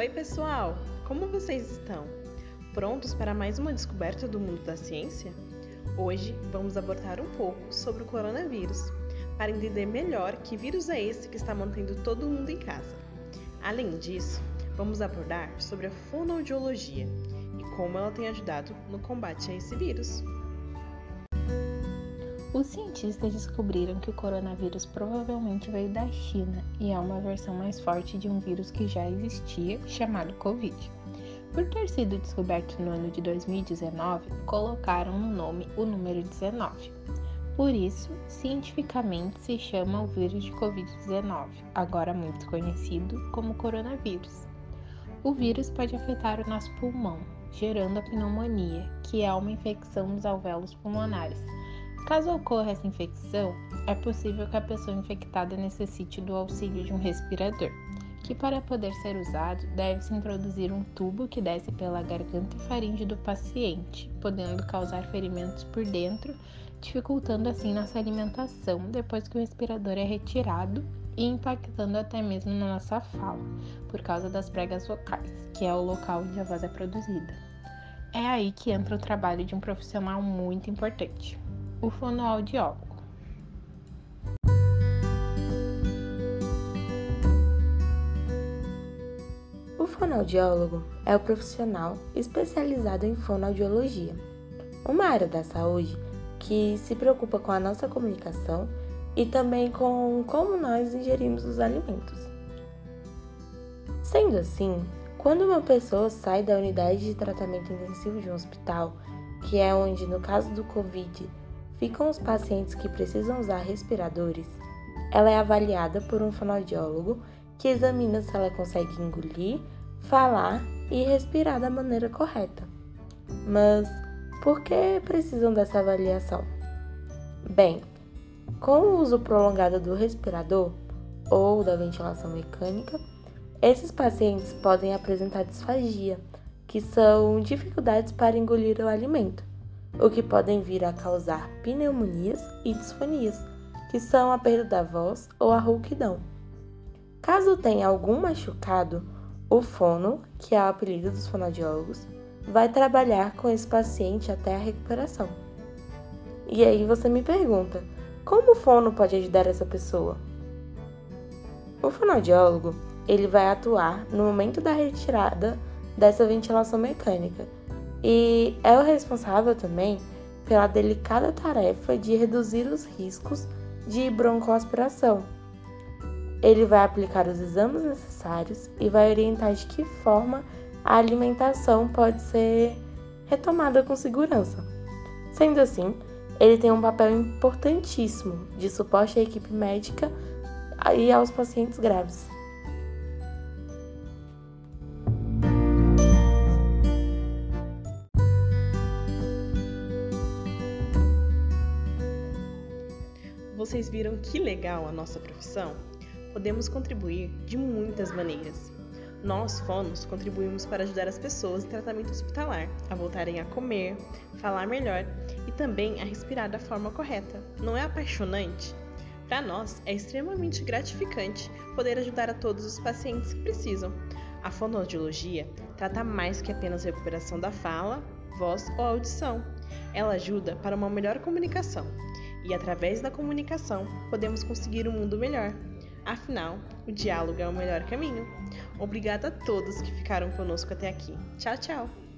Oi, pessoal! Como vocês estão? Prontos para mais uma descoberta do mundo da ciência? Hoje vamos abordar um pouco sobre o coronavírus, para entender melhor que vírus é esse que está mantendo todo mundo em casa. Além disso, vamos abordar sobre a fonoaudiologia e como ela tem ajudado no combate a esse vírus. Os cientistas descobriram que o coronavírus provavelmente veio da China e é uma versão mais forte de um vírus que já existia, chamado Covid. Por ter sido descoberto no ano de 2019, colocaram no nome o número 19. Por isso, cientificamente se chama o vírus de Covid-19, agora muito conhecido como coronavírus. O vírus pode afetar o nosso pulmão, gerando a pneumonia, que é uma infecção dos alvéolos pulmonares Caso ocorra essa infecção, é possível que a pessoa infectada necessite do auxílio de um respirador, que para poder ser usado deve-se introduzir um tubo que desce pela garganta e faringe do paciente, podendo causar ferimentos por dentro, dificultando assim nossa alimentação depois que o respirador é retirado e impactando até mesmo na nossa fala, por causa das pregas vocais, que é o local onde a voz é produzida. É aí que entra o trabalho de um profissional muito importante, o fonoaudiólogo. O fonoaudiólogo é o profissional especializado em fonoaudiologia, uma área da saúde que se preocupa com a nossa comunicação e também com como nós ingerimos os alimentos. Sendo assim, quando uma pessoa sai da unidade de tratamento intensivo de um hospital, que é onde, no caso do Covid, ficam os pacientes que precisam usar respiradores, ela é avaliada por um fonoaudiólogo que examina se ela consegue engolir, falar e respirar da maneira correta. Mas por que precisam dessa avaliação? Bem, com o uso prolongado do respirador ou da ventilação mecânica, esses pacientes podem apresentar disfagia, que são dificuldades para engolir o alimento o que podem vir a causar pneumonias e disfonias, que são a perda da voz ou a rouquidão. Caso tenha algum machucado, o fono, que é o apelido dos fonoaudiólogos, vai trabalhar com esse paciente até a recuperação. E aí você me pergunta, como o fono pode ajudar essa pessoa? O fonoaudiólogo, ele vai atuar no momento da retirada dessa ventilação mecânica e é o responsável também pela delicada tarefa de reduzir os riscos de broncoaspiração. Ele vai aplicar os exames necessários e vai orientar de que forma a alimentação pode ser retomada com segurança. Sendo assim, ele tem um papel importantíssimo de suporte à equipe médica e aos pacientes graves. Vocês viram que legal a nossa profissão? Podemos contribuir de muitas maneiras. Nós, fonos, contribuímos para ajudar as pessoas em tratamento hospitalar a voltarem a comer, falar melhor e também a respirar da forma correta. Não é apaixonante? Para nós, é extremamente gratificante poder ajudar a todos os pacientes que precisam. A fonoaudiologia trata mais que apenas recuperação da fala, voz ou audição. Ela ajuda para uma melhor comunicação e através da comunicação podemos conseguir um mundo melhor. Afinal, o diálogo é o melhor caminho. Obrigada a todos que ficaram conosco até aqui. Tchau, tchau!